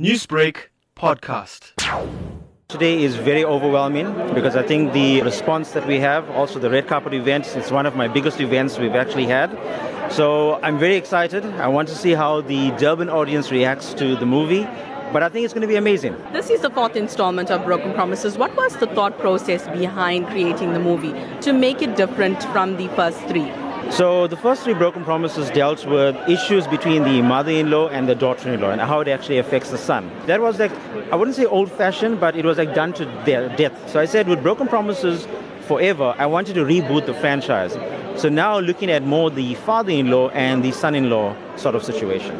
Newsbreak podcast. Today is very overwhelming because I think the response that we have, also the red carpet event, is one of my biggest events we've actually had. So I'm very excited. I want to see how the Durban audience reacts to the movie. But I think it's going to be amazing. This is the fourth installment of Broken Promises. What was the thought process behind creating the movie to make it different from the first three? So the first three broken promises dealt with issues between the mother-in-law and the daughter-in-law and how it actually affects the son. That was like I wouldn't say old-fashioned, but it was like done to their death. So I said with broken promises forever, I wanted to reboot the franchise. So now looking at more the father-in-law and the son-in-law sort of situation.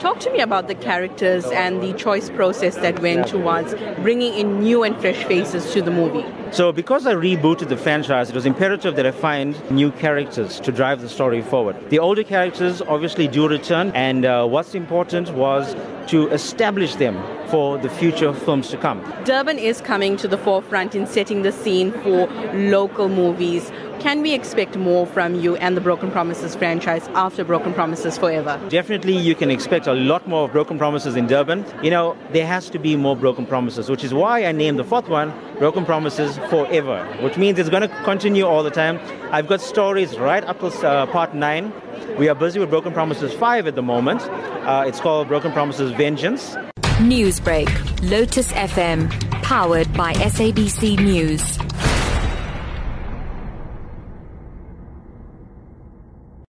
Talk to me about the characters and the choice process that went towards bringing in new and fresh faces to the movie. So, because I rebooted the franchise, it was imperative that I find new characters to drive the story forward. The older characters obviously do return, and uh, what's important was to establish them for the future films to come. Durban is coming to the forefront in setting the scene for local movies. Can we expect more from you and the Broken Promises franchise after Broken Promises Forever? Definitely, you can expect a lot more of Broken Promises in Durban. You know, there has to be more Broken Promises, which is why I named the fourth one Broken Promises Forever, which means it's going to continue all the time. I've got stories right up to uh, part nine. We are busy with Broken Promises 5 at the moment. Uh, it's called Broken Promises Vengeance. Newsbreak, Lotus FM, powered by SABC News.